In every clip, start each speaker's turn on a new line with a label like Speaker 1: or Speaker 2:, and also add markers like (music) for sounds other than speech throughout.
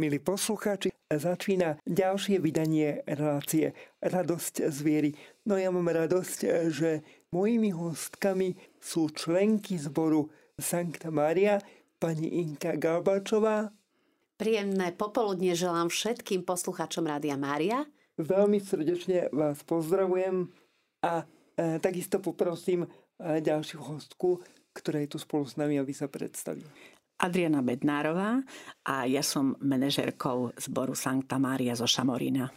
Speaker 1: milí poslucháči, začína ďalšie vydanie relácie Radosť z viery. No ja mám radosť, že mojimi hostkami sú členky zboru Sankta Maria, pani Inka Galbačová.
Speaker 2: Príjemné popoludne želám všetkým poslucháčom Rádia Mária.
Speaker 1: Veľmi srdečne vás pozdravujem a e, takisto poprosím e, ďalšiu hostku, ktorá je tu spolu s nami, aby sa predstaví.
Speaker 3: Adriana Bednárová a ja som manažerkou zboru Sankta Mária zo Šamorína.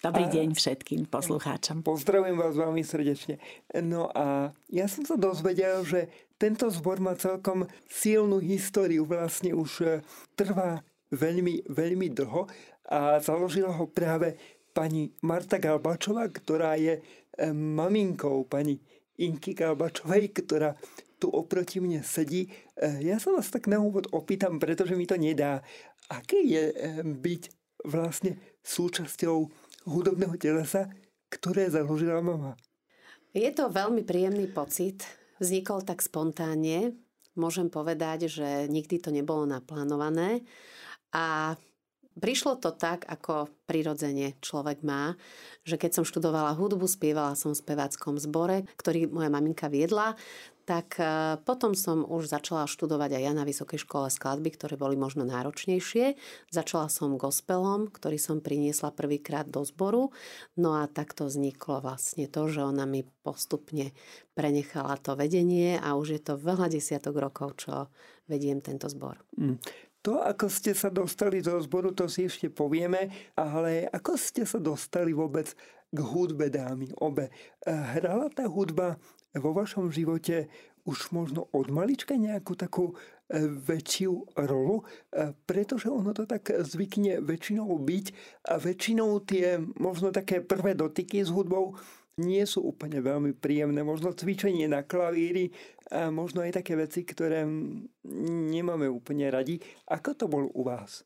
Speaker 3: Dobrý a... deň všetkým poslucháčom.
Speaker 1: Pozdravujem vás veľmi srdečne. No a ja som sa dozvedel, že tento zbor má celkom silnú históriu. Vlastne už e, trvá veľmi, veľmi dlho a založila ho práve pani Marta Galbačová, ktorá je e, maminkou pani Inky Galbačovej, ktorá tu oproti mne sedí. E, ja sa vás tak na úvod opýtam, pretože mi to nedá. Aké je e, byť vlastne súčasťou hudobného telesa, ktoré založila mama?
Speaker 2: Je to veľmi príjemný pocit. Vznikol tak spontánne. Môžem povedať, že nikdy to nebolo naplánované. A prišlo to tak, ako prirodzene človek má, že keď som študovala hudbu, spievala som v speváckom zbore, ktorý moja maminka viedla, tak e, potom som už začala študovať aj ja na Vysokej škole skladby, ktoré boli možno náročnejšie. Začala som gospelom, ktorý som priniesla prvýkrát do zboru. No a takto vzniklo vlastne to, že ona mi postupne prenechala to vedenie a už je to veľa desiatok rokov, čo vediem tento zbor. Mm.
Speaker 1: To, ako ste sa dostali do zboru, to si ešte povieme, ale ako ste sa dostali vôbec k hudbe dámy, obe. E, hrala tá hudba vo vašom živote už možno od malička nejakú takú e, väčšiu rolu, e, pretože ono to tak zvykne väčšinou byť a väčšinou tie možno také prvé dotyky s hudbou nie sú úplne veľmi príjemné. Možno cvičenie na klavíri a možno aj také veci, ktoré nemáme úplne radi. Ako to bolo u vás?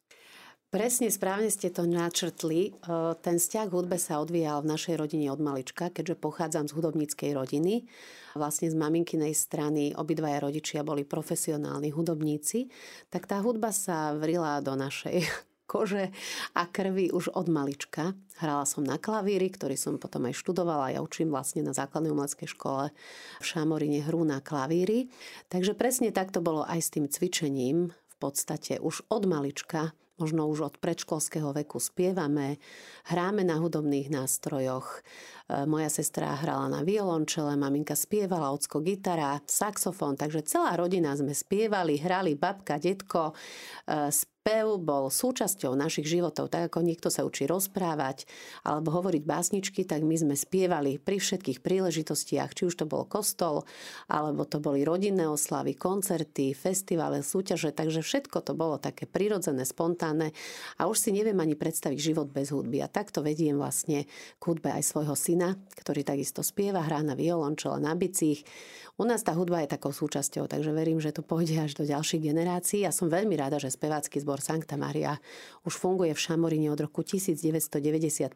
Speaker 2: Presne, správne ste to načrtli. E, ten vzťah hudbe sa odvíjal v našej rodine od malička, keďže pochádzam z hudobníckej rodiny. Vlastne z maminkinej strany obidvaja rodičia boli profesionálni hudobníci, tak tá hudba sa vrila do našej (laughs) kože a krvi už od malička. Hrala som na klavíri, ktorý som potom aj študovala. Ja učím vlastne na základnej umeleckej škole v Šamorine hru na klavíri. Takže presne tak to bolo aj s tým cvičením. V podstate už od malička možno už od predškolského veku spievame, hráme na hudobných nástrojoch. E, moja sestra hrala na violončele, maminka spievala, ocko gitara, saxofón, takže celá rodina sme spievali, hrali, babka, detko, Spev bol súčasťou našich životov, tak ako niekto sa učí rozprávať alebo hovoriť básničky, tak my sme spievali pri všetkých príležitostiach, či už to bol kostol, alebo to boli rodinné oslavy, koncerty, festivále, súťaže, takže všetko to bolo také prirodzené, spontánne a už si neviem ani predstaviť život bez hudby. A takto vediem vlastne k hudbe aj svojho syna, ktorý takisto spieva, hrá na violončele, na bicích. U nás tá hudba je takou súčasťou, takže verím, že to pôjde až do ďalších generácií. Ja som veľmi rada, že spevácky zbor Sankta Maria už funguje v Šamoríne od roku 1995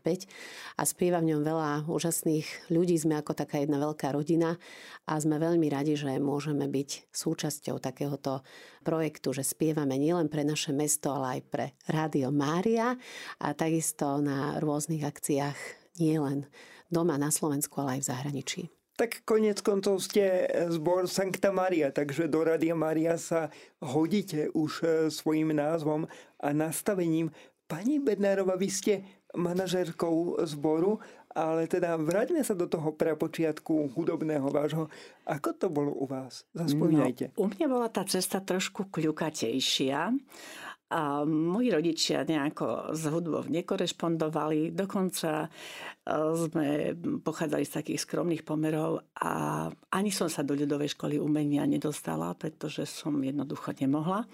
Speaker 2: a spieva v ňom veľa úžasných ľudí. Sme ako taká jedna veľká rodina a sme veľmi radi, že môžeme byť súčasťou takéhoto projektu, že spievame nielen pre naše mesto, ale aj pre Rádio Mária a takisto na rôznych akciách nielen doma na Slovensku, ale aj v zahraničí.
Speaker 1: Tak konec koncov ste zbor Sankta Maria, takže do Radia Maria sa hodíte už e, svojim názvom a nastavením. Pani Bednárova, vy ste manažérkou zboru, ale teda vráťme sa do toho prapočiatku hudobného vášho. Ako to bolo u vás? Zaspomínajte.
Speaker 3: No, u mňa bola tá cesta trošku kľukatejšia. A moji rodičia nejako s hudbou nekorešpondovali, dokonca e, sme pochádzali z takých skromných pomerov a ani som sa do ľudovej školy umenia nedostala, pretože som jednoducho nemohla.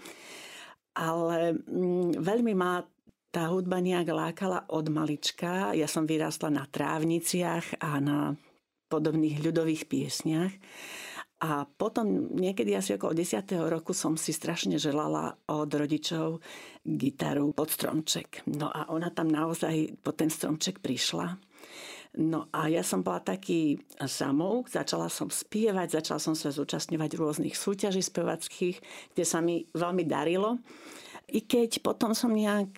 Speaker 3: Ale mm, veľmi ma tá hudba nejak lákala od malička. Ja som vyrástla na trávniciach a na podobných ľudových piesniach. A potom niekedy asi okolo 10. roku som si strašne želala od rodičov gitaru pod stromček. No a ona tam naozaj po ten stromček prišla. No a ja som bola taký samouk, začala som spievať, začala som sa zúčastňovať rôznych súťaží spevackých, kde sa mi veľmi darilo. I keď potom som nejak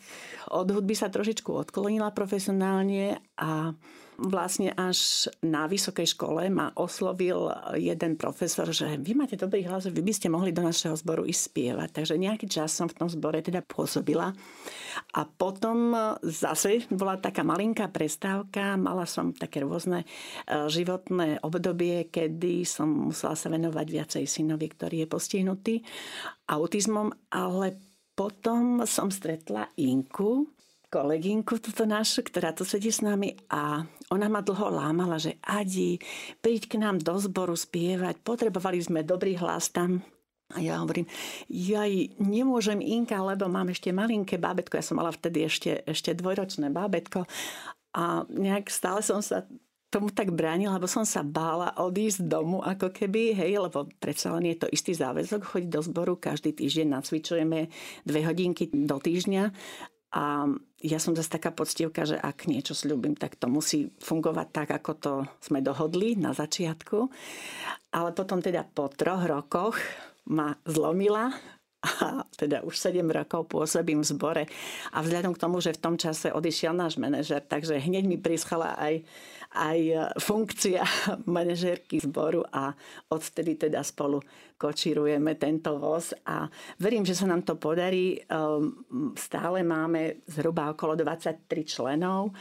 Speaker 3: od hudby sa trošičku odklonila profesionálne a vlastne až na vysokej škole ma oslovil jeden profesor, že vy máte dobrý hlas, vy by ste mohli do našeho zboru ísť spievať. Takže nejaký čas som v tom zbore teda pôsobila. A potom zase bola taká malinká prestávka, mala som také rôzne e, životné obdobie, kedy som musela sa venovať viacej synovi, ktorý je postihnutý autizmom, ale potom som stretla Inku, kolegynku túto našu, ktorá tu sedí s nami a ona ma dlho lámala, že Adi, príď k nám do zboru spievať, potrebovali sme dobrý hlas tam. A ja hovorím, ja nemôžem Inka, lebo mám ešte malinké bábetko. Ja som mala vtedy ešte, ešte dvojročné bábetko. A nejak stále som sa tomu tak bránila, lebo som sa bála odísť domu, ako keby, hej, lebo predsa len je to istý záväzok chodiť do zboru, každý týždeň nacvičujeme dve hodinky do týždňa. A ja som zase taká poctivka, že ak niečo slúbim, tak to musí fungovať tak, ako to sme dohodli na začiatku. Ale potom teda po troch rokoch ma zlomila a teda už 7 rokov pôsobím v zbore. A vzhľadom k tomu, že v tom čase odišiel náš manažer, takže hneď mi prischala aj aj e, funkcia (laughs) manažérky zboru a odvtedy teda spolu kočírujeme tento voz a verím, že sa nám to podarí. Ehm, stále máme zhruba okolo 23 členov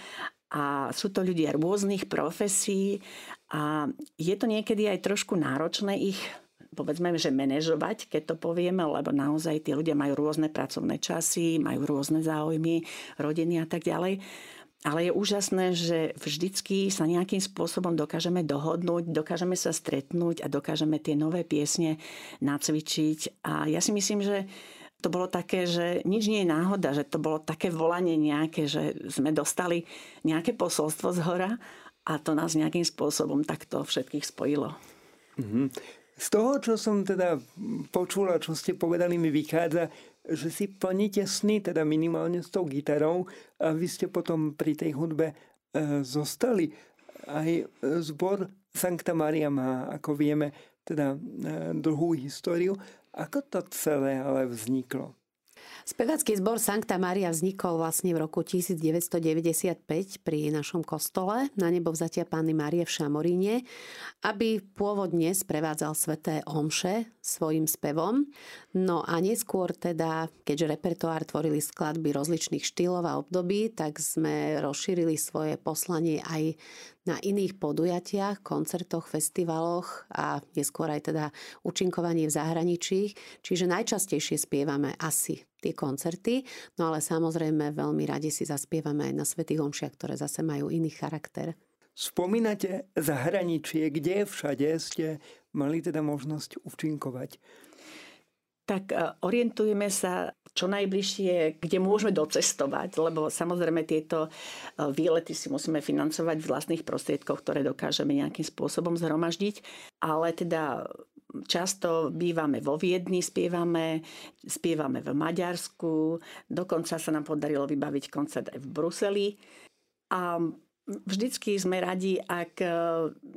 Speaker 3: a sú to ľudia rôznych profesí a je to niekedy aj trošku náročné ich povedzme, že manažovať, keď to povieme, lebo naozaj tí ľudia majú rôzne pracovné časy, majú rôzne záujmy, rodiny a tak ďalej. Ale je úžasné, že vždycky sa nejakým spôsobom dokážeme dohodnúť, dokážeme sa stretnúť a dokážeme tie nové piesne nacvičiť. A ja si myslím, že to bolo také, že nič nie je náhoda, že to bolo také volanie nejaké, že sme dostali nejaké posolstvo z hora a to nás nejakým spôsobom takto všetkých spojilo.
Speaker 1: Mm-hmm. Z toho, čo som teda počula, čo ste povedali, mi vychádza, že si plníte sny, teda minimálne s tou gitarou a vy ste potom pri tej hudbe e, zostali. Aj zbor Sankta Maria má, ako vieme, teda e, dlhú históriu. Ako to celé ale vzniklo?
Speaker 2: Spevacký zbor Sankta Maria vznikol vlastne v roku 1995 pri našom kostole na nebo vzatia Panny Marie v Šamoríne, aby pôvodne sprevádzal sveté omše svojim spevom. No a neskôr teda, keďže repertoár tvorili skladby rozličných štýlov a období, tak sme rozšírili svoje poslanie aj na iných podujatiach, koncertoch, festivaloch a neskôr aj teda účinkovaní v zahraničí. Čiže najčastejšie spievame asi tie koncerty, no ale samozrejme veľmi radi si zaspievame aj na Svetých omšiach, ktoré zase majú iný charakter.
Speaker 1: Spomínate zahraničie, kde všade ste mali teda možnosť účinkovať?
Speaker 3: Tak e, orientujeme sa čo najbližšie, kde môžeme docestovať, lebo samozrejme tieto e, výlety si musíme financovať v vlastných prostriedkoch, ktoré dokážeme nejakým spôsobom zhromaždiť. Ale teda často bývame vo Viedni, spievame, spievame v Maďarsku, dokonca sa nám podarilo vybaviť koncert aj v Bruseli. A vždycky sme radi, ak e,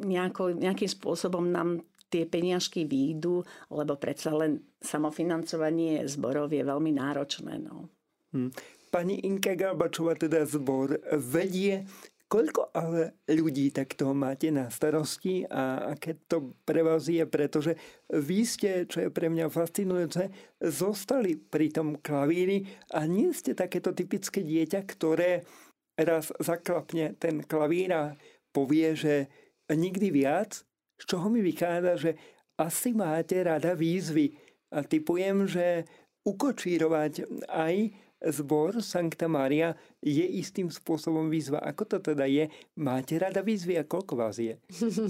Speaker 3: nejako, nejakým spôsobom nám tie peniažky výjdu, lebo predsa len samofinancovanie zborov je veľmi náročné. No.
Speaker 1: Hmm. Pani Inka Galbačová, teda zbor, vedie Koľko ale ľudí takto máte na starosti a aké to pre vás je, pretože vy ste, čo je pre mňa fascinujúce, zostali pri tom klavíri a nie ste takéto typické dieťa, ktoré raz zaklapne ten klavír a povie, že nikdy viac, z čoho mi vychádza, že asi máte rada výzvy. A typujem, že ukočírovať aj zbor Sankta Maria je istým spôsobom výzva. Ako to teda je? Máte rada výzvy a koľko vás je?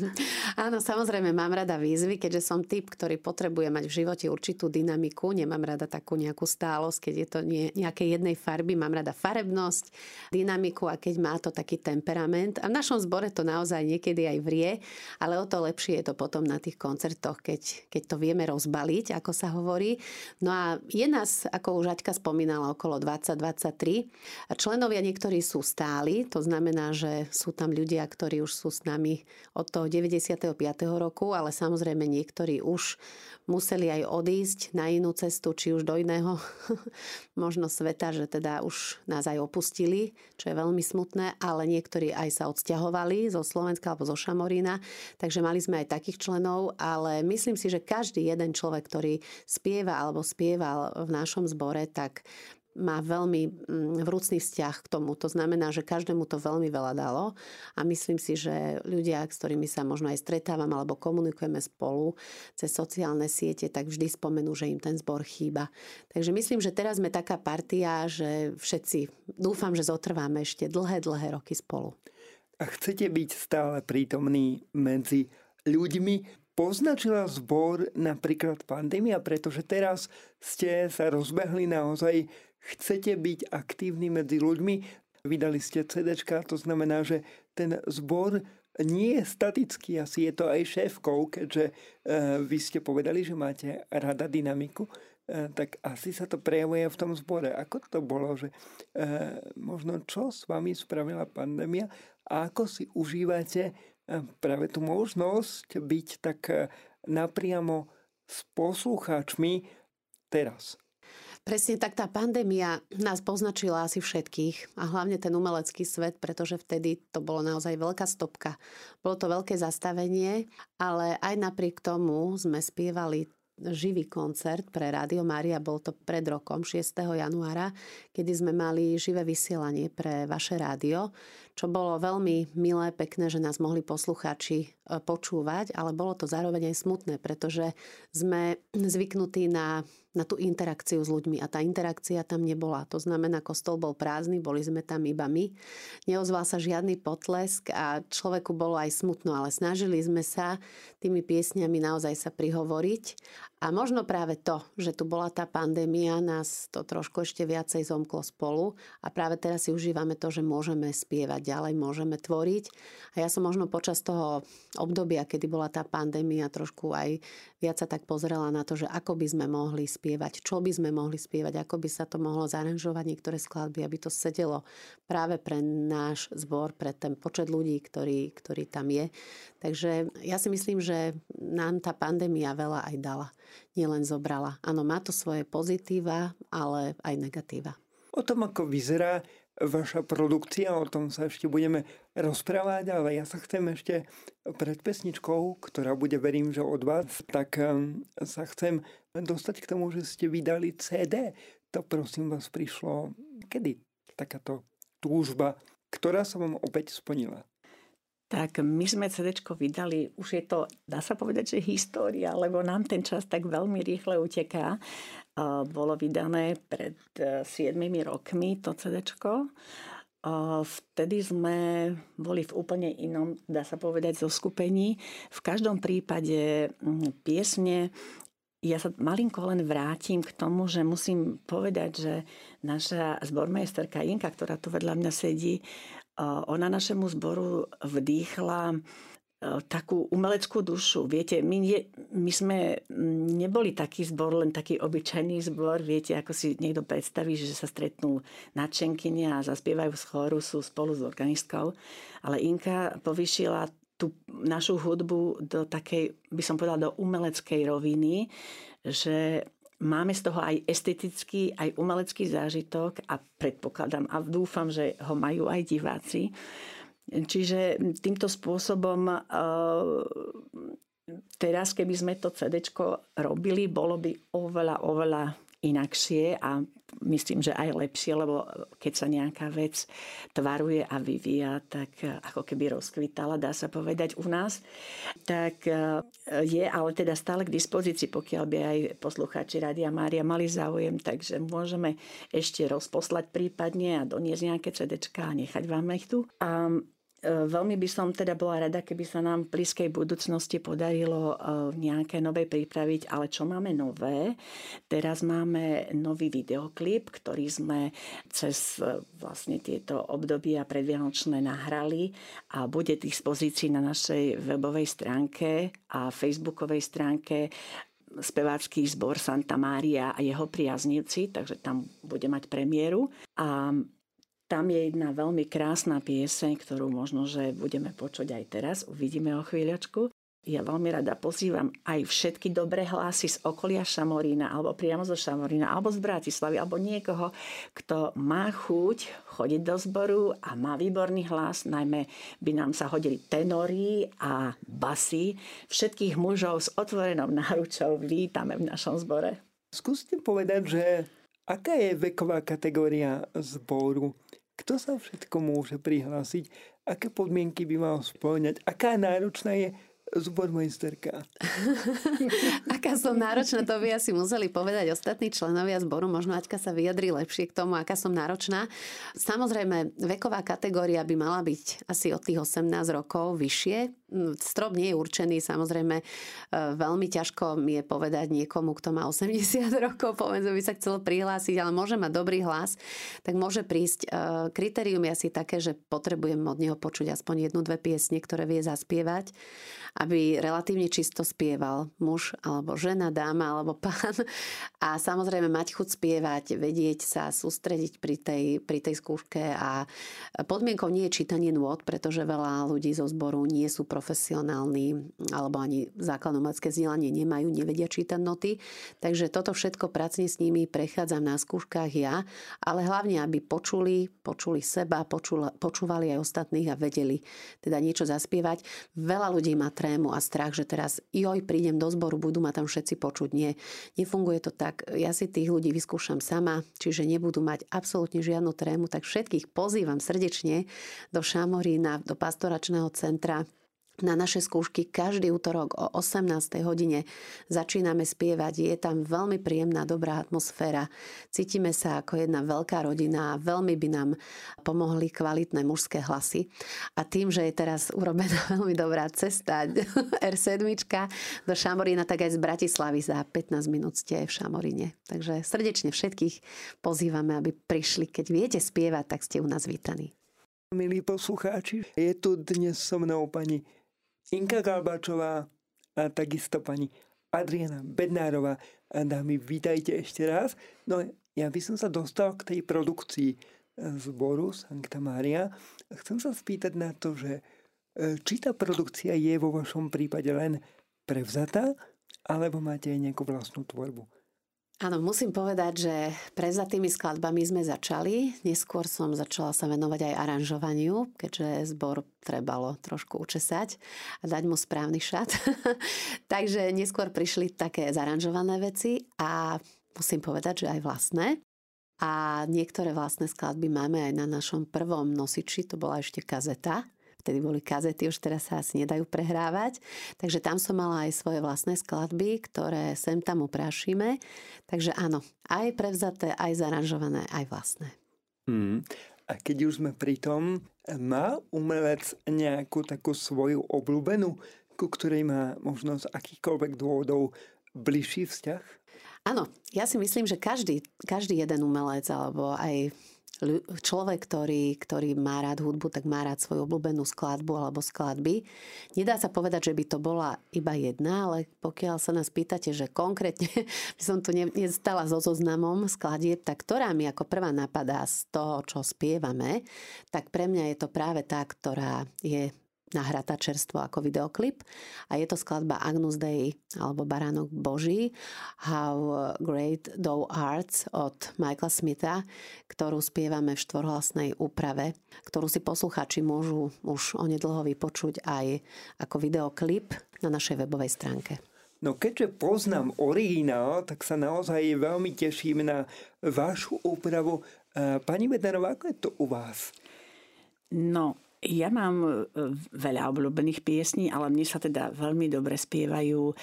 Speaker 1: (laughs)
Speaker 2: Áno, samozrejme mám rada výzvy, keďže som typ, ktorý potrebuje mať v živote určitú dynamiku. Nemám rada takú nejakú stálosť, keď je to nie, nejakej jednej farby. Mám rada farebnosť, dynamiku a keď má to taký temperament. A v našom zbore to naozaj niekedy aj vrie, ale o to lepšie je to potom na tých koncertoch, keď, keď to vieme rozbaliť, ako sa hovorí. No a je nás, ako už Aťka spomínala, okolo bolo 2023. Členovia niektorí sú stáli, to znamená, že sú tam ľudia, ktorí už sú s nami od toho 95. roku, ale samozrejme niektorí už museli aj odísť na inú cestu, či už do iného (laughs) možno sveta, že teda už nás aj opustili, čo je veľmi smutné, ale niektorí aj sa odsťahovali zo Slovenska alebo zo Šamorína, takže mali sme aj takých členov, ale myslím si, že každý jeden človek, ktorý spieva alebo spieval v našom zbore, tak má veľmi mm, vrúcný vzťah k tomu. To znamená, že každému to veľmi veľa dalo a myslím si, že ľudia, s ktorými sa možno aj stretávam alebo komunikujeme spolu cez sociálne siete, tak vždy spomenú, že im ten zbor chýba. Takže myslím, že teraz sme taká partia, že všetci dúfam, že zotrváme ešte dlhé, dlhé roky spolu.
Speaker 1: A chcete byť stále prítomní medzi ľuďmi, poznačila zbor napríklad pandémia, pretože teraz ste sa rozbehli naozaj chcete byť aktívni medzi ľuďmi, vydali ste CD, to znamená, že ten zbor nie je statický, asi je to aj šéfkou, keďže e, vy ste povedali, že máte rada dynamiku, e, tak asi sa to prejavuje v tom zbore. Ako to bolo, že e, možno čo s vami spravila pandémia a ako si užívate práve tú možnosť byť tak napriamo s poslucháčmi teraz?
Speaker 2: Presne tak tá pandémia nás poznačila asi všetkých a hlavne ten umelecký svet, pretože vtedy to bolo naozaj veľká stopka. Bolo to veľké zastavenie, ale aj napriek tomu sme spievali živý koncert pre Rádio Mária, bol to pred rokom, 6. januára, kedy sme mali živé vysielanie pre vaše rádio, čo bolo veľmi milé, pekné, že nás mohli poslucháči e, počúvať, ale bolo to zároveň aj smutné, pretože sme zvyknutí na na tú interakciu s ľuďmi a tá interakcia tam nebola. To znamená, kostol bol prázdny, boli sme tam iba my. Neozval sa žiadny potlesk a človeku bolo aj smutno, ale snažili sme sa tými piesňami naozaj sa prihovoriť a možno práve to, že tu bola tá pandémia, nás to trošku ešte viacej zomklo spolu a práve teraz si užívame to, že môžeme spievať ďalej, môžeme tvoriť. A ja som možno počas toho obdobia, kedy bola tá pandémia, trošku aj viac sa tak pozrela na to, že ako by sme mohli spievať, čo by sme mohli spievať, ako by sa to mohlo zaranžovať niektoré skladby, aby to sedelo práve pre náš zbor, pre ten počet ľudí, ktorý, ktorý tam je. Takže ja si myslím, že nám tá pandémia veľa aj dala nielen zobrala. Áno, má to svoje pozitíva, ale aj negatíva.
Speaker 1: O tom, ako vyzerá vaša produkcia, o tom sa ešte budeme rozprávať, ale ja sa chcem ešte pred pesničkou, ktorá bude, verím, že od vás, tak um, sa chcem dostať k tomu, že ste vydali CD. To prosím vás prišlo, kedy takáto túžba, ktorá sa vám opäť splnila?
Speaker 3: Tak my sme CD vydali, už je to, dá sa povedať, že história, lebo nám ten čas tak veľmi rýchle uteká. Bolo vydané pred 7 e, rokmi to CD. Vtedy sme boli v úplne inom, dá sa povedať, zo skupení. V každom prípade piesne ja sa malinko len vrátim k tomu, že musím povedať, že naša zbormajsterka Inka, ktorá tu vedľa mňa sedí, ona našemu zboru vdýchla takú umeleckú dušu. Viete, my, nie, my sme neboli taký zbor, len taký obyčajný zbor. Viete, ako si niekto predstaví, že sa stretnú nadšenkyne a zaspievajú z chóru, sú spolu s organistkou. Ale Inka povyšila tú našu hudbu do takej, by som povedala, do umeleckej roviny, že máme z toho aj estetický, aj umelecký zážitok a predpokladám a dúfam, že ho majú aj diváci. Čiže týmto spôsobom eh, teraz, keby sme to CD robili, bolo by oveľa, oveľa inakšie a myslím, že aj lepšie, lebo keď sa nejaká vec tvaruje a vyvíja, tak e, ako keby rozkvitala, dá sa povedať u nás, tak e, je ale teda stále k dispozícii, pokiaľ by aj poslucháči Rádia Mária mali záujem, takže môžeme ešte rozposlať prípadne a doniesť nejaké CD a nechať vám ich tu. A veľmi by som teda bola rada, keby sa nám v blízkej budúcnosti podarilo e, nejaké nové pripraviť, ale čo máme nové? Teraz máme nový videoklip, ktorý sme cez e, vlastne tieto obdobia predvianočné nahrali a bude k dispozícii na našej webovej stránke a facebookovej stránke spevácky zbor Santa Mária a jeho priaznivci, takže tam bude mať premiéru. A tam je jedna veľmi krásna pieseň, ktorú možno, že budeme počuť aj teraz, uvidíme o chvíľočku. Ja veľmi rada pozývam aj všetky dobré hlasy z okolia Šamorína, alebo priamo zo Šamorína, alebo z Bratislavy, alebo niekoho, kto má chuť chodiť do zboru a má výborný hlas, najmä by nám sa hodili tenory a basy. Všetkých mužov s otvorenou náručou vítame v našom zbore.
Speaker 1: Skúste povedať, že aká je veková kategória zboru? Kto sa všetko môže prihlásiť? Aké podmienky by mal spĺňať? Aká náročná je zbormajsterka. (laughs)
Speaker 2: aká som náročná, to by asi museli povedať ostatní členovia zboru. Možno Aťka sa vyjadri lepšie k tomu, aká som náročná. Samozrejme, veková kategória by mala byť asi od tých 18 rokov vyššie. Mm, strop nie je určený, samozrejme e, veľmi ťažko mi je povedať niekomu, kto má 80 (laughs) rokov, povedzme by sa chcel prihlásiť, ale môže mať dobrý hlas, tak môže prísť. E, kritérium je asi také, že potrebujem od neho počuť aspoň jednu, dve piesne, ktoré vie zaspievať, aby relatívne čisto spieval muž alebo žena, dáma alebo pán. A samozrejme mať chuť spievať, vedieť sa, sústrediť pri tej, pri tej skúške a podmienkou nie je čítanie nôd, pretože veľa ľudí zo zboru nie sú profesionálni alebo ani základnomacké vzdelanie nemajú, nevedia čítať noty. Takže toto všetko pracne s nimi prechádzam na skúškach ja, ale hlavne, aby počuli, počuli seba, počula, počúvali aj ostatných a vedeli teda niečo zaspievať. Veľa ľudí má trému a strach, že teraz joj, prídem do zboru, budú ma tam všetci počuť. Nie, nefunguje to tak. Ja si tých ľudí vyskúšam sama, čiže nebudú mať absolútne žiadnu trému, tak všetkých pozývam srdečne do Šamorína, do pastoračného centra na naše skúšky každý útorok o 18. hodine začíname spievať. Je tam veľmi príjemná, dobrá atmosféra. Cítime sa ako jedna veľká rodina a veľmi by nám pomohli kvalitné mužské hlasy. A tým, že je teraz urobená (laughs) veľmi dobrá cesta (laughs) R7 do Šamorína, tak aj z Bratislavy za 15 minút ste v Šamoríne. Takže srdečne všetkých pozývame, aby prišli. Keď viete spievať, tak ste u nás vítaní.
Speaker 1: Milí poslucháči, je tu dnes so mnou pani Inka Galbačová a takisto pani Adriana Bednárová. Dámy, vítajte ešte raz. No ja by som sa dostal k tej produkcii e, zboru Sankta Mária. Chcem sa spýtať na to, že e, či tá produkcia je vo vašom prípade len prevzatá, alebo máte aj nejakú vlastnú tvorbu?
Speaker 2: Áno, musím povedať, že prevzatými skladbami sme začali. Neskôr som začala sa venovať aj aranžovaniu, keďže zbor trebalo trošku učesať a dať mu správny šat. (laughs) Takže neskôr prišli také zaranžované veci a musím povedať, že aj vlastné. A niektoré vlastné skladby máme aj na našom prvom nosiči, to bola ešte kazeta, vtedy boli kazety, už teraz sa asi nedajú prehrávať. Takže tam som mala aj svoje vlastné skladby, ktoré sem tam uprášime. Takže áno, aj prevzaté, aj zaranžované, aj vlastné.
Speaker 1: Hmm. A keď už sme pri tom, má umelec nejakú takú svoju obľúbenú, ku ktorej má možno z akýchkoľvek dôvodov bližší vzťah?
Speaker 2: Áno, ja si myslím, že každý, každý jeden umelec alebo aj človek, ktorý, ktorý má rád hudbu, tak má rád svoju obľúbenú skladbu alebo skladby. Nedá sa povedať, že by to bola iba jedna, ale pokiaľ sa nás pýtate, že konkrétne (laughs) by som tu nestala so zoznamom skladieb, tak ktorá mi ako prvá napadá z toho, čo spievame, tak pre mňa je to práve tá, ktorá je nahratá čerstvo ako videoklip a je to skladba Agnus Dei alebo Baránok Boží How Great Thou Arts od Michaela Smitha, ktorú spievame v štvorhlasnej úprave, ktorú si poslucháči môžu už onedlho vypočuť aj ako videoklip na našej webovej stránke.
Speaker 1: No keďže poznám originál, tak sa naozaj veľmi teším na vašu úpravu. Pani Medanová, ako je to u vás?
Speaker 3: No, ja mám e, veľa obľúbených piesní, ale mne sa teda veľmi dobre spievajú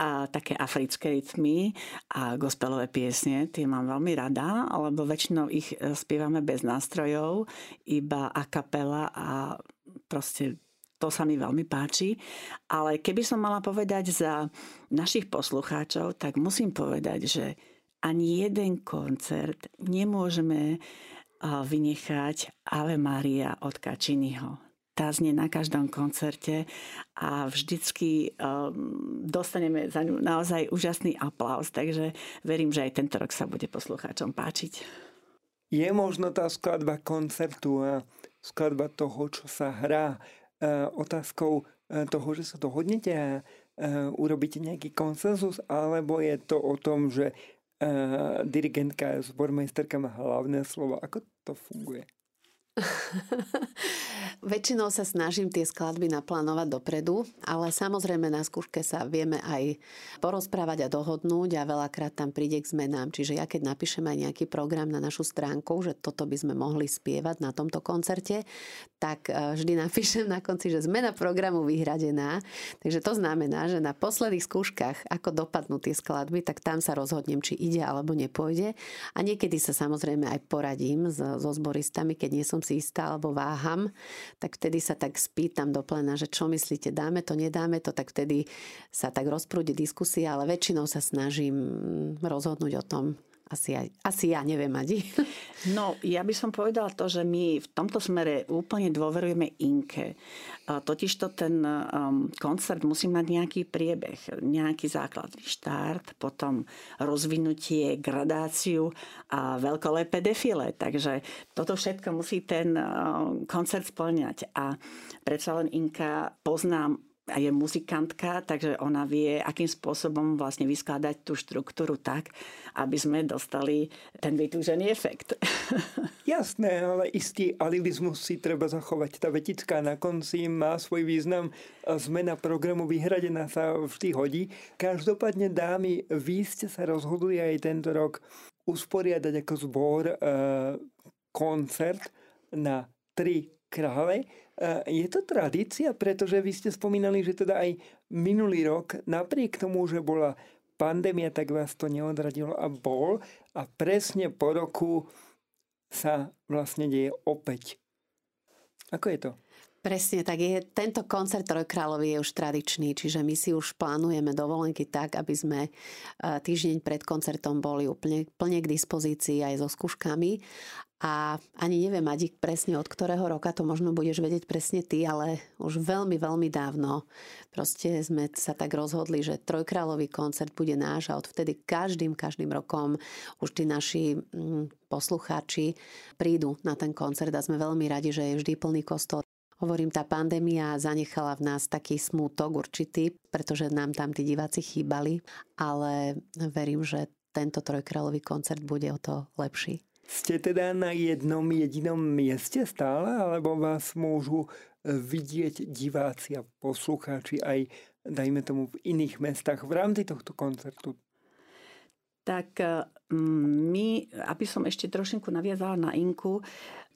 Speaker 3: a také africké rytmy a gospelové piesne. Tie mám veľmi rada, lebo väčšinou ich e, spievame bez nástrojov, iba a kapela a proste to sa mi veľmi páči. Ale keby som mala povedať za našich poslucháčov, tak musím povedať, že ani jeden koncert nemôžeme vynechať Ave Maria od Kačiniho. tá znie na každom koncerte a vždycky um, dostaneme za ňu naozaj úžasný aplaus, takže verím, že aj tento rok sa bude poslucháčom páčiť.
Speaker 1: Je možno tá skladba koncertu a skladba toho, čo sa hrá, e, otázkou e, toho, že sa dohodnete a e, urobíte nejaký konsenzus, alebo je to o tom, že dirigentka, zbormajsterka má hlavné slovo. Ako to funguje? (laughs)
Speaker 2: Väčšinou sa snažím tie skladby naplánovať dopredu, ale samozrejme na skúške sa vieme aj porozprávať a dohodnúť a veľakrát tam príde k zmenám. Čiže ja keď napíšem aj nejaký program na našu stránku, že toto by sme mohli spievať na tomto koncerte, tak e, vždy (laughs) napíšem na konci, že zmena programu vyhradená. Takže to znamená, že na posledných skúškach, ako dopadnú tie skladby, tak tam sa rozhodnem, či ide alebo nepôjde. A niekedy sa samozrejme aj poradím so zboristami, keď nie som si alebo váham, tak vtedy sa tak spýtam do plena, že čo myslíte, dáme to, nedáme to, tak vtedy sa tak rozprúdi diskusia, ale väčšinou sa snažím rozhodnúť o tom, asi, aj, asi ja neviem, Adi. (laughs)
Speaker 3: No, ja by som povedala to, že my v tomto smere úplne dôverujeme Inke. Totižto ten um, koncert musí mať nejaký priebeh, nejaký základný štart, potom rozvinutie, gradáciu a veľkolepé defile. Takže toto všetko musí ten um, koncert splňať. A predsa len Inka poznám je muzikantka, takže ona vie, akým spôsobom vlastne vyskladať tú štruktúru tak, aby sme dostali ten vytúžený efekt. (laughs)
Speaker 1: Jasné, ale istý alibizmus si treba zachovať. Tá vetická na konci má svoj význam. Zmena programu vyhradená sa vždy hodí. Každopádne, dámy, vy ste sa rozhodli aj tento rok usporiadať ako zbor e, koncert na tri krále je to tradícia, pretože vy ste spomínali, že teda aj minulý rok, napriek tomu, že bola pandémia, tak vás to neodradilo a bol. A presne po roku sa vlastne deje opäť. Ako je to?
Speaker 2: Presne tak je. Tento koncert Trojkráľový je už tradičný, čiže my si už plánujeme dovolenky tak, aby sme e, týždeň pred koncertom boli úplne plne k dispozícii aj so skúškami. A ani neviem, Adik, presne od ktorého roka to možno budeš vedieť presne ty, ale už veľmi, veľmi dávno proste sme sa tak rozhodli, že Trojkráľový koncert bude náš a odvtedy každým, každým rokom už tí naši mm, poslucháči prídu na ten koncert a sme veľmi radi, že je vždy plný kostol. Hovorím, tá pandémia zanechala v nás taký smútok určitý, pretože nám tam tí diváci chýbali, ale verím, že tento trojkráľový koncert bude o to lepší.
Speaker 1: Ste teda na jednom jedinom mieste stále, alebo vás môžu e, vidieť diváci a poslucháči aj, dajme tomu, v iných mestách v rámci tohto koncertu?
Speaker 3: Tak e, my, aby som ešte trošinku naviazala na Inku,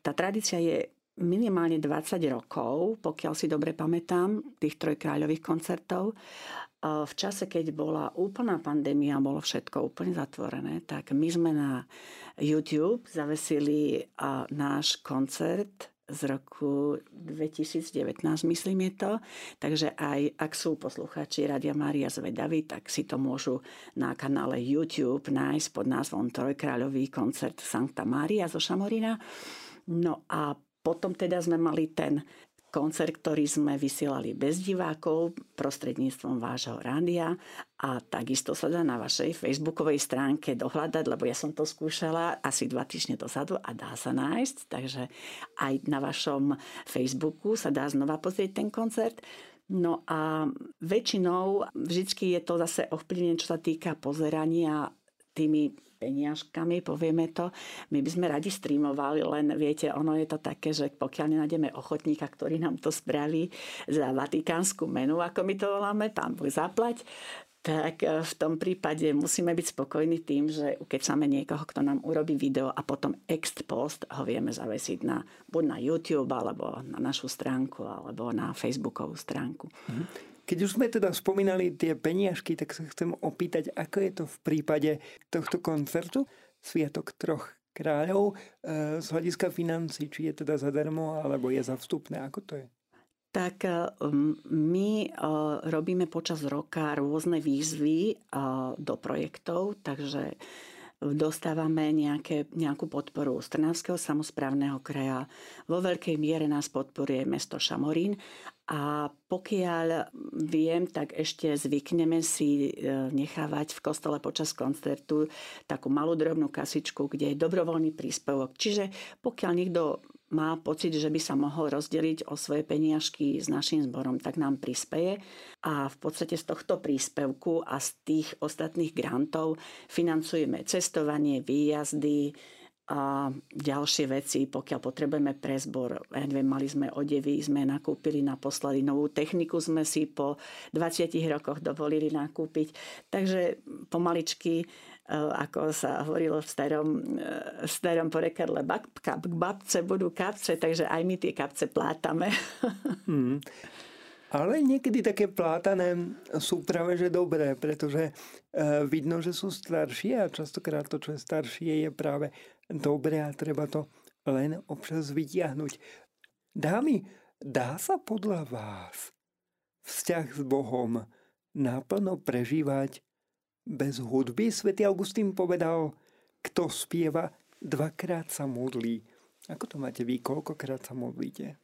Speaker 3: tá tradícia je minimálne 20 rokov, pokiaľ si dobre pamätám, tých trojkráľových koncertov. V čase, keď bola úplná pandémia, bolo všetko úplne zatvorené, tak my sme na YouTube zavesili náš koncert z roku 2019, myslím je to. Takže aj ak sú posluchači Radia Mária zvedaví, tak si to môžu na kanále YouTube nájsť pod názvom Trojkráľový koncert Sankta Mária zo Šamorina. No a potom teda sme mali ten koncert, ktorý sme vysielali bez divákov prostredníctvom vášho rádia a takisto sa dá na vašej facebookovej stránke dohľadať, lebo ja som to skúšala asi dva týždne dozadu a dá sa nájsť, takže aj na vašom Facebooku sa dá znova pozrieť ten koncert. No a väčšinou vždy je to zase ovplyvnené, čo sa týka pozerania tými peniažkami, povieme to. My by sme radi streamovali, len viete, ono je to také, že pokiaľ nenájdeme ochotníka, ktorý nám to spraví za vatikánsku menu, ako my to voláme, tam buď zaplať, tak e, v tom prípade musíme byť spokojní tým, že keď máme niekoho, kto nám urobí video a potom ext post ho vieme zavesiť na, buď na YouTube, alebo na našu stránku, alebo na Facebookovú stránku. Mm-hmm.
Speaker 1: Keď už sme teda spomínali tie peniažky, tak sa chcem opýtať, ako je to v prípade tohto koncertu Sviatok troch kráľov e, z hľadiska financí, či je teda zadarmo, alebo je za vstupné, ako to je?
Speaker 3: Tak e, my e, robíme počas roka rôzne výzvy do projektov, takže dostávame nejaké, nejakú podporu z Trnavského samozprávneho kraja. Vo veľkej miere nás podporuje mesto Šamorín a pokiaľ viem, tak ešte zvykneme si e, nechávať v kostole počas koncertu takú malú drobnú kasičku, kde je dobrovoľný príspevok. Čiže pokiaľ niekto má pocit, že by sa mohol rozdeliť o svoje peniažky s našim zborom, tak nám prispeje a v podstate z tohto príspevku a z tých ostatných grantov financujeme cestovanie, výjazdy, a ďalšie veci, pokiaľ potrebujeme pre zbor. Ja neviem, mali sme odevy, sme nakúpili naposledy novú techniku, sme si po 20 rokoch dovolili nakúpiť. Takže pomaličky E, ako sa hovorilo v starom, e, v starom porekadle, babce budú kapce, takže aj my tie kapce plátame. Hmm.
Speaker 1: Ale niekedy také plátané sú práve že dobré, pretože e, vidno, že sú staršie a častokrát to, čo je staršie, je práve dobré a treba to len občas vytiahnuť. Dámy, dá sa podľa vás vzťah s Bohom naplno prežívať bez hudby svätý Augustín povedal, kto spieva, dvakrát sa modlí. Ako to máte vy? Koľkokrát sa modlíte?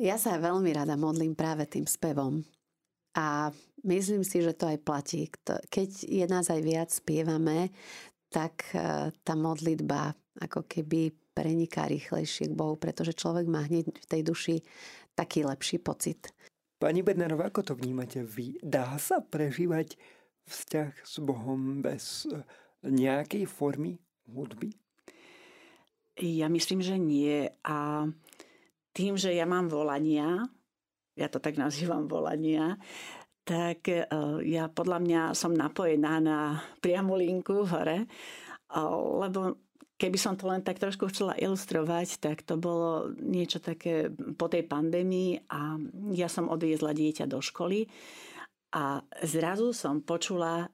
Speaker 2: Ja sa veľmi rada modlím práve tým spevom. A myslím si, že to aj platí. Keď je nás aj viac spievame, tak e, tá modlitba ako keby preniká rýchlejšie k Bohu, pretože človek má hneď v tej duši taký lepší pocit.
Speaker 1: Pani Bednarová, ako to vnímate vy? Dá sa prežívať vzťah s Bohom bez e, nejakej formy hudby?
Speaker 3: Ja myslím, že nie. A tým, že ja mám volania, ja to tak nazývam volania, tak e, ja podľa mňa som napojená na priamu linku hore, lebo keby som to len tak trošku chcela ilustrovať, tak to bolo niečo také po tej pandémii a ja som odviezla dieťa do školy a zrazu som počula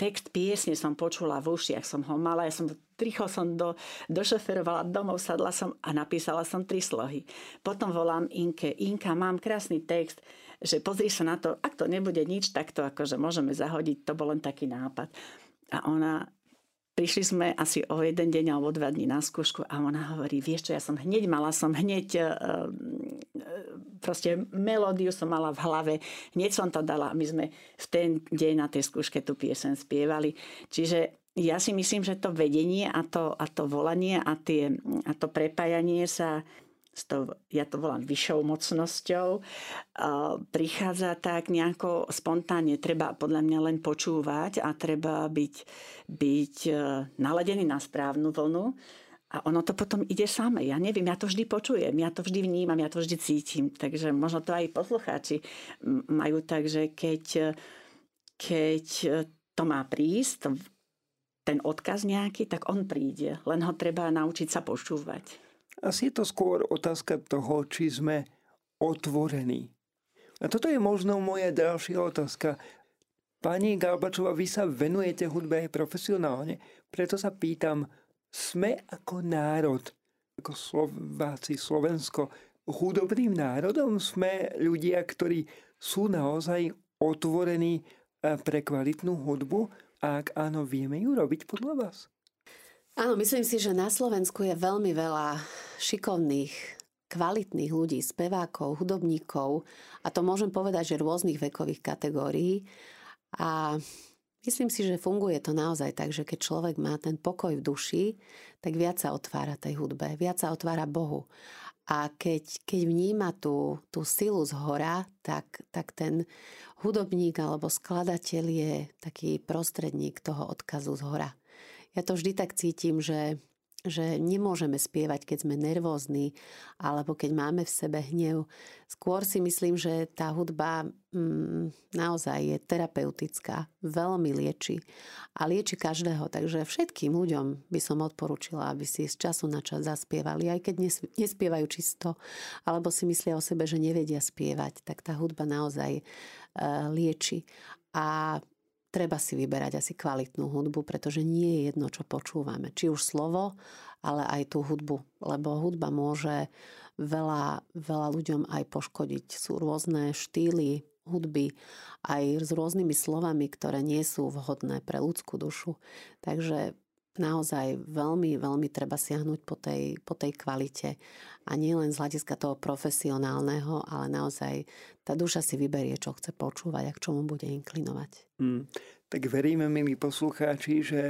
Speaker 3: text piesne som počula v ušiach, som ho mala, ja som rýchlo som do, došoferovala domov, sadla som a napísala som tri slohy. Potom volám Inke, Inka, mám krásny text, že pozri sa na to, ak to nebude nič, tak to akože môžeme zahodiť, to bol len taký nápad. A ona prišli sme asi o jeden deň alebo dva dní na skúšku a ona hovorí, vieš čo, ja som hneď mala, som hneď e, e, proste melódiu som mala v hlave, hneď som to dala a my sme v ten deň na tej skúške tú piesen spievali. Čiže ja si myslím, že to vedenie a to, a to volanie a, tie, a to prepájanie sa s tou, ja to volám vyššou mocnosťou, prichádza tak nejako spontánne. Treba podľa mňa len počúvať a treba byť, byť e, naladený na správnu vlnu. A ono to potom ide samé. Ja neviem, ja to vždy počujem, ja to vždy vnímam, ja to vždy cítim. Takže možno to aj poslucháči majú tak, že keď, keď to má prísť, ten odkaz nejaký, tak on príde. Len ho treba naučiť sa počúvať.
Speaker 1: Asi je to skôr otázka toho, či sme otvorení. A toto je možno moja ďalšia otázka. Pani Galbačová, vy sa venujete hudbe aj profesionálne, preto sa pýtam, sme ako národ, ako Slováci, Slovensko, hudobným národom? Sme ľudia, ktorí sú naozaj otvorení eh, pre kvalitnú hudbu? A ak áno, vieme ju robiť podľa vás?
Speaker 2: Áno, myslím si, že na Slovensku je veľmi veľa šikovných, kvalitných ľudí, spevákov, hudobníkov a to môžem povedať, že rôznych vekových kategórií. A myslím si, že funguje to naozaj tak, že keď človek má ten pokoj v duši, tak viac sa otvára tej hudbe, viac sa otvára Bohu. A keď, keď vníma tú, tú silu z hora, tak, tak ten hudobník alebo skladateľ je taký prostredník toho odkazu z hora ja to vždy tak cítim, že že nemôžeme spievať, keď sme nervózni alebo keď máme v sebe hnev. Skôr si myslím, že tá hudba mm, naozaj je terapeutická, veľmi lieči a lieči každého. Takže všetkým ľuďom by som odporúčila, aby si z času na čas zaspievali, aj keď nespievajú čisto, alebo si myslia o sebe, že nevedia spievať, tak tá hudba naozaj uh, lieči. A treba si vyberať asi kvalitnú hudbu, pretože nie je jedno, čo počúvame. Či už slovo, ale aj tú hudbu. Lebo hudba môže veľa, veľa ľuďom aj poškodiť. Sú rôzne štýly hudby aj s rôznymi slovami, ktoré nie sú vhodné pre ľudskú dušu. Takže naozaj veľmi, veľmi treba siahnuť po tej, po tej kvalite. A nie len z hľadiska toho profesionálneho, ale naozaj tá duša si vyberie, čo chce počúvať a k čomu bude inklinovať.
Speaker 1: Hmm. Tak veríme, milí poslucháči, že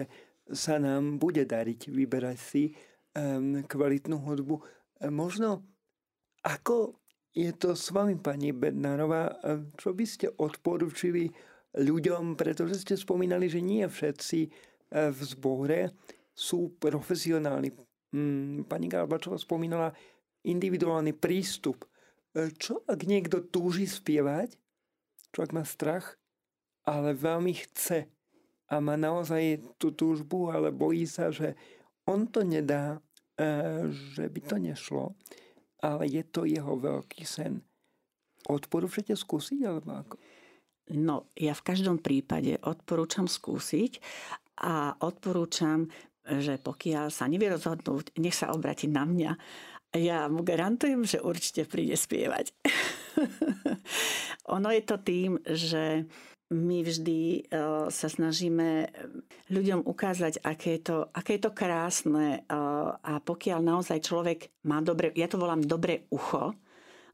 Speaker 1: sa nám bude dariť vyberať si um, kvalitnú hudbu. Možno ako je to s vami, pani Bednárová, čo by ste odporučili ľuďom, pretože ste spomínali, že nie všetci v zbore sú profesionálni. Mm, pani Galbačová spomínala individuálny prístup. E, čo ak niekto túži spievať, čo ak má strach, ale veľmi chce a má naozaj tú túžbu, ale bojí sa, že on to nedá, e, že by to nešlo, ale je to jeho veľký sen. Odporúčate skúsiť, alebo ako?
Speaker 3: No, ja v každom prípade odporúčam skúsiť a odporúčam, že pokiaľ sa nevie rozhodnúť, nech sa obratí na mňa. Ja mu garantujem, že určite príde spievať. (laughs) ono je to tým, že my vždy e, sa snažíme ľuďom ukázať, aké je to, aké je to krásne e, a pokiaľ naozaj človek má dobre, ja to volám dobré ucho,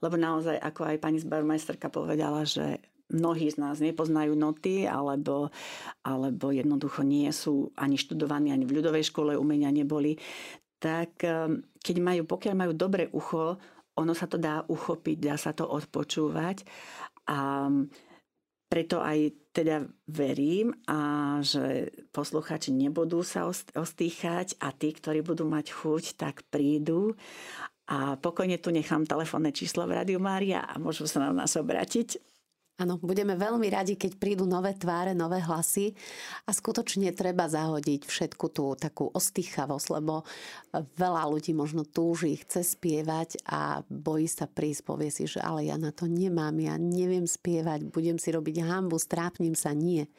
Speaker 3: lebo naozaj, ako aj pani zbarmajsterka povedala, že mnohí z nás nepoznajú noty alebo, alebo jednoducho nie sú ani študovaní, ani v ľudovej škole umenia neboli, tak ehm, keď majú, pokiaľ majú dobré ucho, ono sa to dá uchopiť, dá sa to odpočúvať. A preto aj teda verím a že posluchači nebudú sa ostýchať a tí, ktorí budú mať chuť, tak prídu. A pokojne tu nechám telefónne číslo v Rádiu Mária a môžu sa na nás obrátiť
Speaker 2: Áno, budeme veľmi radi, keď prídu nové tváre, nové hlasy a skutočne treba zahodiť všetku tú takú ostýchavosť, lebo veľa ľudí možno túži, chce spievať a bojí sa prísť, povie si, že ale ja na to nemám, ja neviem spievať, budem si robiť hambu, strápnim sa. Nie.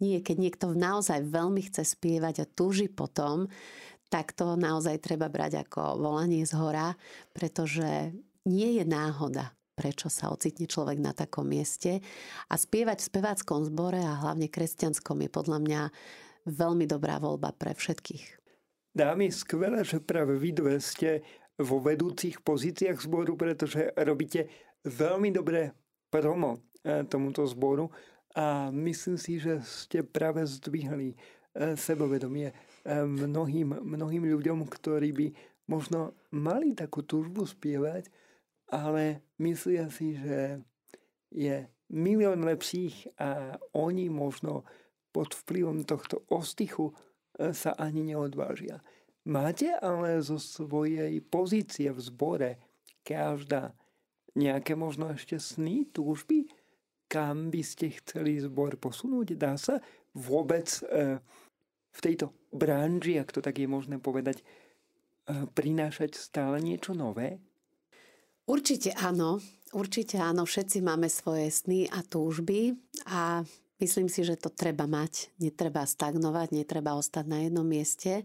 Speaker 2: Nie, keď niekto naozaj veľmi chce spievať a túži potom, tak to naozaj treba brať ako volanie z hora, pretože nie je náhoda, prečo sa ocitne človek na takom mieste. A spievať v speváckom zbore a hlavne kresťanskom je podľa mňa veľmi dobrá voľba pre všetkých.
Speaker 1: Dámy, skvelé, že práve vy dve ste vo vedúcich pozíciách zboru, pretože robíte veľmi dobré promo e, tomuto zboru a myslím si, že ste práve zdvihli e, sebavedomie e, mnohým, mnohým ľuďom, ktorí by možno mali takú túžbu spievať, ale myslia si, že je milión lepších a oni možno pod vplyvom tohto ostychu e, sa ani neodvážia. Máte ale zo svojej pozície v zbore každá nejaké možno ešte sny, túžby, kam by ste chceli zbor posunúť? Dá sa vôbec e, v tejto branži, ak to tak je možné povedať, e, prinášať stále niečo nové?
Speaker 2: Určite áno, určite áno, všetci máme svoje sny a túžby a myslím si, že to treba mať. Netreba stagnovať, netreba ostať na jednom mieste.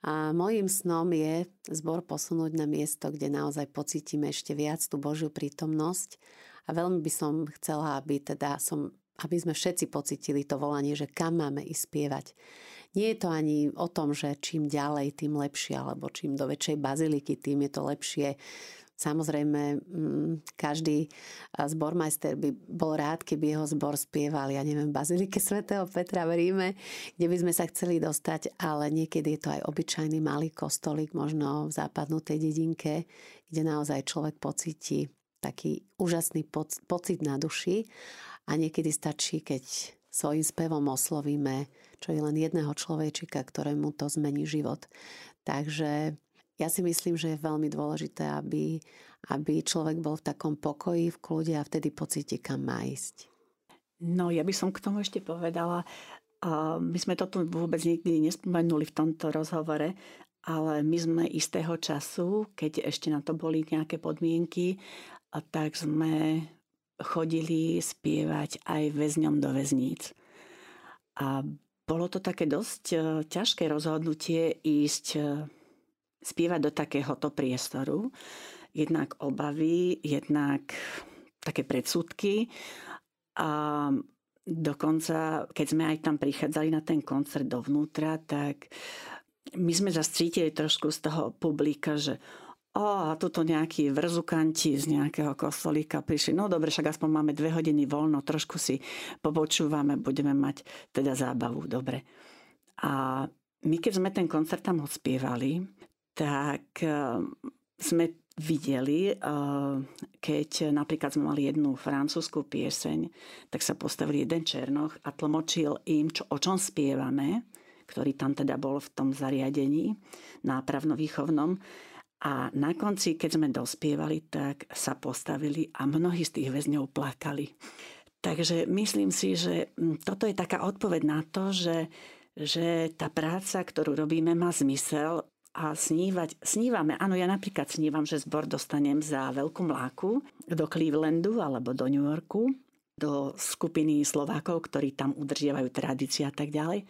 Speaker 2: A môjim snom je zbor posunúť na miesto, kde naozaj pocítime ešte viac tú Božiu prítomnosť. A veľmi by som chcela, aby teda som aby sme všetci pocitili to volanie, že kam máme ísť spievať. Nie je to ani o tom, že čím ďalej, tým lepšie, alebo čím do väčšej baziliky, tým je to lepšie. Samozrejme, mm, každý zbormajster by bol rád, keby jeho zbor spieval, ja neviem, Bazilike svätého Petra v Ríme, kde by sme sa chceli dostať, ale niekedy je to aj obyčajný malý kostolík, možno v západnutej dedinke, kde naozaj človek pocíti taký úžasný pocit na duši a niekedy stačí, keď svojim spevom oslovíme, čo je len jedného človečika, ktorému to zmení život. Takže ja si myslím, že je veľmi dôležité, aby, aby človek bol v takom pokoji, v kľude a vtedy pocíti, kam má ísť.
Speaker 3: No, ja by som k tomu ešte povedala, my sme to tu vôbec nikdy nespomenuli v tomto rozhovore, ale my sme istého času, keď ešte na to boli nejaké podmienky, tak sme chodili spievať aj väzňom do väzníc. A bolo to také dosť e, ťažké rozhodnutie ísť e, spievať do takéhoto priestoru. Jednak obavy, jednak také predsudky. A dokonca, keď sme aj tam prichádzali na ten koncert dovnútra, tak my sme zase cítili trošku z toho publika, že o, a tuto nejakí vrzukanti z nejakého kostolíka prišli, no dobre, však aspoň máme dve hodiny voľno, trošku si popočúvame, budeme mať teda zábavu, dobre. A my keď sme ten koncert tam odspievali, tak uh, sme videli, uh, keď napríklad sme mali jednu francúzskú pieseň, tak sa postavil jeden Černoch a tlmočil im, čo, o čom spievame, ktorý tam teda bol v tom zariadení nápravno-výchovnom. A na konci, keď sme dospievali, tak sa postavili a mnohí z tých väzňov plakali. Takže myslím si, že hm, toto je taká odpoveď na to, že, že tá práca, ktorú robíme, má zmysel a snívať, snívame, áno, ja napríklad snívam, že zbor dostanem za veľkú mláku do Clevelandu alebo do New Yorku, do skupiny Slovákov, ktorí tam udržiavajú tradície a tak ďalej.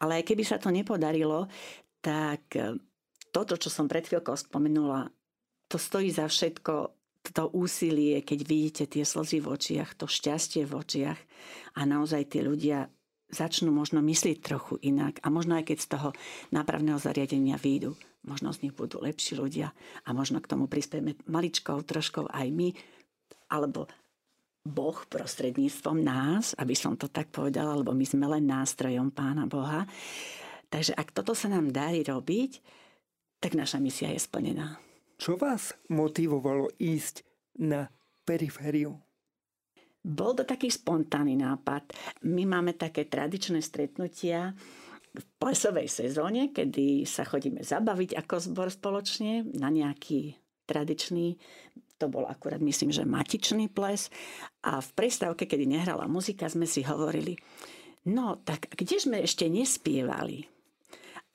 Speaker 3: Ale aj keby sa to nepodarilo, tak e, toto, čo som pred chvíľkou spomenula, to stojí za všetko to úsilie, keď vidíte tie slzy v očiach, to šťastie v očiach a naozaj tí ľudia začnú možno myslieť trochu inak a možno aj keď z toho nápravného zariadenia výjdu možno z nich budú lepší ľudia a možno k tomu prispieme maličkou, troškou aj my, alebo Boh prostredníctvom nás, aby som to tak povedala, lebo my sme len nástrojom Pána Boha. Takže ak toto sa nám darí robiť, tak naša misia je splnená.
Speaker 1: Čo vás motivovalo ísť na perifériu?
Speaker 3: Bol to taký spontánny nápad. My máme také tradičné stretnutia, v plesovej sezóne, kedy sa chodíme zabaviť ako zbor spoločne na nejaký tradičný, to bol akurát myslím, že matičný ples. A v prestávke, kedy nehrala muzika, sme si hovorili, no tak kde sme ešte nespievali?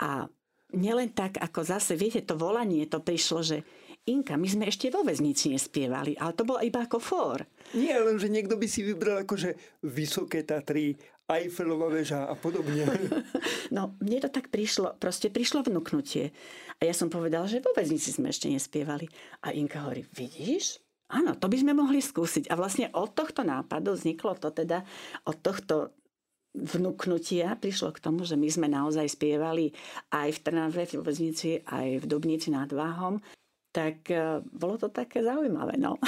Speaker 3: A nielen tak, ako zase, viete, to volanie, to prišlo, že Inka, my sme ešte vo väznici nespievali, ale to bolo iba ako fór.
Speaker 1: Nie, len že niekto by si vybral akože Vysoké Tatry, Eiffelová väža a podobne. (laughs)
Speaker 3: No, mne to tak prišlo, proste prišlo vnúknutie. A ja som povedala, že vo väznici sme ešte nespievali. A Inka hovorí, vidíš? Áno, to by sme mohli skúsiť. A vlastne od tohto nápadu vzniklo to teda, od tohto vnúknutia prišlo k tomu, že my sme naozaj spievali aj v Trnave, v väznici, aj v Dubnici nad Váhom tak e, bolo to také zaujímavé. No. (laughs)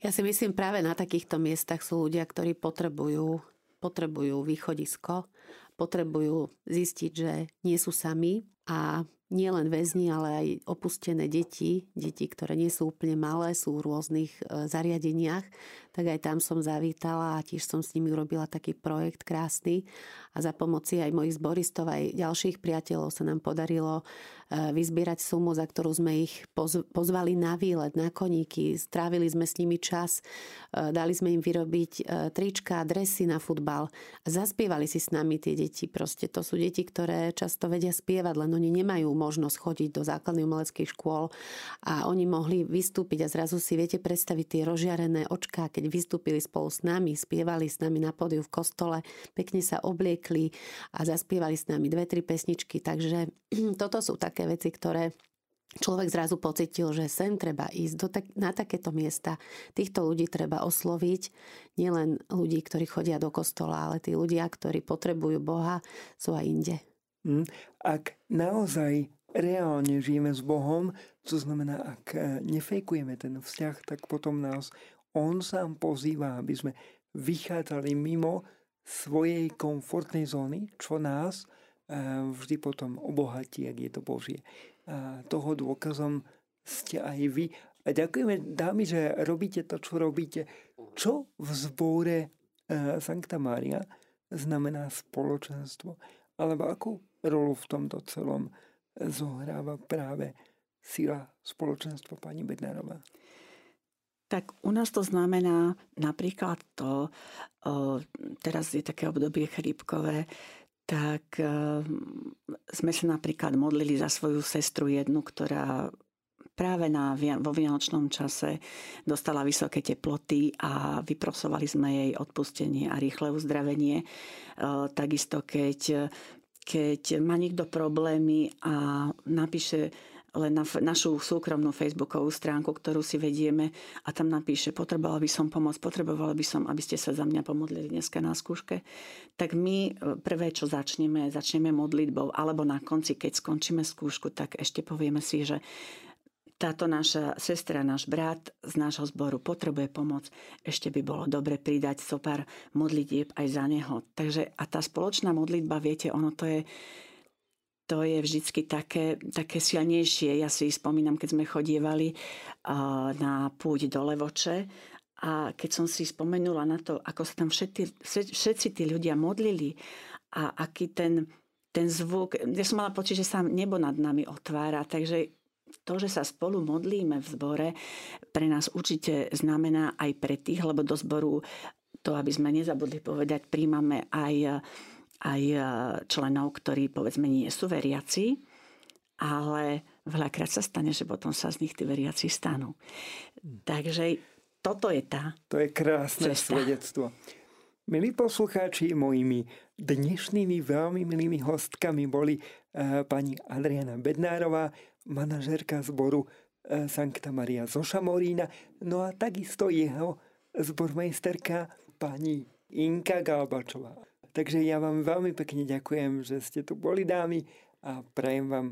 Speaker 2: Ja si myslím, práve na takýchto miestach sú ľudia, ktorí potrebujú, potrebujú východisko, potrebujú zistiť, že nie sú sami a nie len väzni, ale aj opustené deti, deti, ktoré nie sú úplne malé, sú v rôznych e, zariadeniach, tak aj tam som zavítala a tiež som s nimi urobila taký projekt krásny a za pomoci aj mojich zboristov, aj ďalších priateľov sa nám podarilo e, vyzbierať sumu, za ktorú sme ich pozvali na výlet, na koníky, strávili sme s nimi čas, e, dali sme im vyrobiť trička, dresy na futbal a zaspievali si s nami tie deti. Proste to sú deti, ktoré často vedia spievať, len oni nemajú možnosť chodiť do základných umeleckých škôl a oni mohli vystúpiť a zrazu si viete predstaviť tie rozžiarené očká, keď vystúpili spolu s nami, spievali s nami na pódiu v kostole, pekne sa obliekli a zaspievali s nami dve, tri pesničky. Takže (clears throat) toto sú také veci, ktoré človek zrazu pocitil, že sem treba ísť do tak, na takéto miesta. Týchto ľudí treba osloviť, nielen ľudí, ktorí chodia do kostola, ale tí ľudia, ktorí potrebujú Boha, sú aj inde.
Speaker 1: Hm? Ak naozaj reálne žijeme s Bohom, to znamená, ak e, nefejkujeme ten vzťah, tak potom nás On sám pozýva, aby sme vychádzali mimo svojej komfortnej zóny, čo nás e, vždy potom obohatí, ak je to Božie. A toho dôkazom ste aj vy. A ďakujeme, dámy, že robíte to, čo robíte. Čo v zbore e, Sankta Mária znamená spoločenstvo? Alebo akú rolu v tomto celom zohráva práve sila spoločenstva pani Bednárová?
Speaker 3: Tak u nás to znamená napríklad to, teraz je také obdobie chrípkové, tak sme sa napríklad modlili za svoju sestru jednu, ktorá práve na, vo vianočnom čase dostala vysoké teploty a vyprosovali sme jej odpustenie a rýchle uzdravenie. Takisto keď keď má niekto problémy a napíše len na našu súkromnú facebookovú stránku, ktorú si vedieme a tam napíše, potrebovala by som pomoc, potrebovala by som, aby ste sa za mňa pomodlili dneska na skúške, tak my e, prvé, čo začneme, začneme modlitbou, alebo na konci, keď skončíme skúšku, tak ešte povieme si, že táto naša sestra, náš brat z nášho zboru potrebuje pomoc, ešte by bolo dobre pridať so pár modlitieb aj za neho. Takže a tá spoločná modlitba, viete, ono to je, to je vždycky také, také silnejšie. Ja si spomínam, keď sme chodievali na púť do Levoče a keď som si spomenula na to, ako sa tam všetci, všetci tí ľudia modlili a aký ten, ten zvuk, ja som mala pocit, že sa nebo nad nami otvára, takže to, že sa spolu modlíme v zbore, pre nás určite znamená aj pre tých, lebo do zboru, to aby sme nezabudli povedať, príjmame aj, aj členov, ktorí povedzme nie sú veriaci, ale veľakrát sa stane, že potom sa z nich tí veriaci stanú. Takže toto je tá
Speaker 1: To je krásne cesta. svedectvo. Milí poslucháči, mojimi dnešnými veľmi milými hostkami boli uh, pani Adriana Bednárová, manažérka zboru e, Sankta Maria zo Šamorína, no a takisto jeho zbormejsterka pani Inka Galbačová. Takže ja vám veľmi pekne ďakujem, že ste tu boli dámy a prajem vám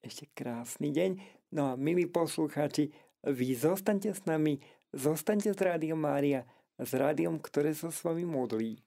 Speaker 1: ešte krásny deň. No a milí poslucháči, vy zostaňte s nami, zostaňte s Rádiom Mária, s rádiom, ktoré sa s vami modlí.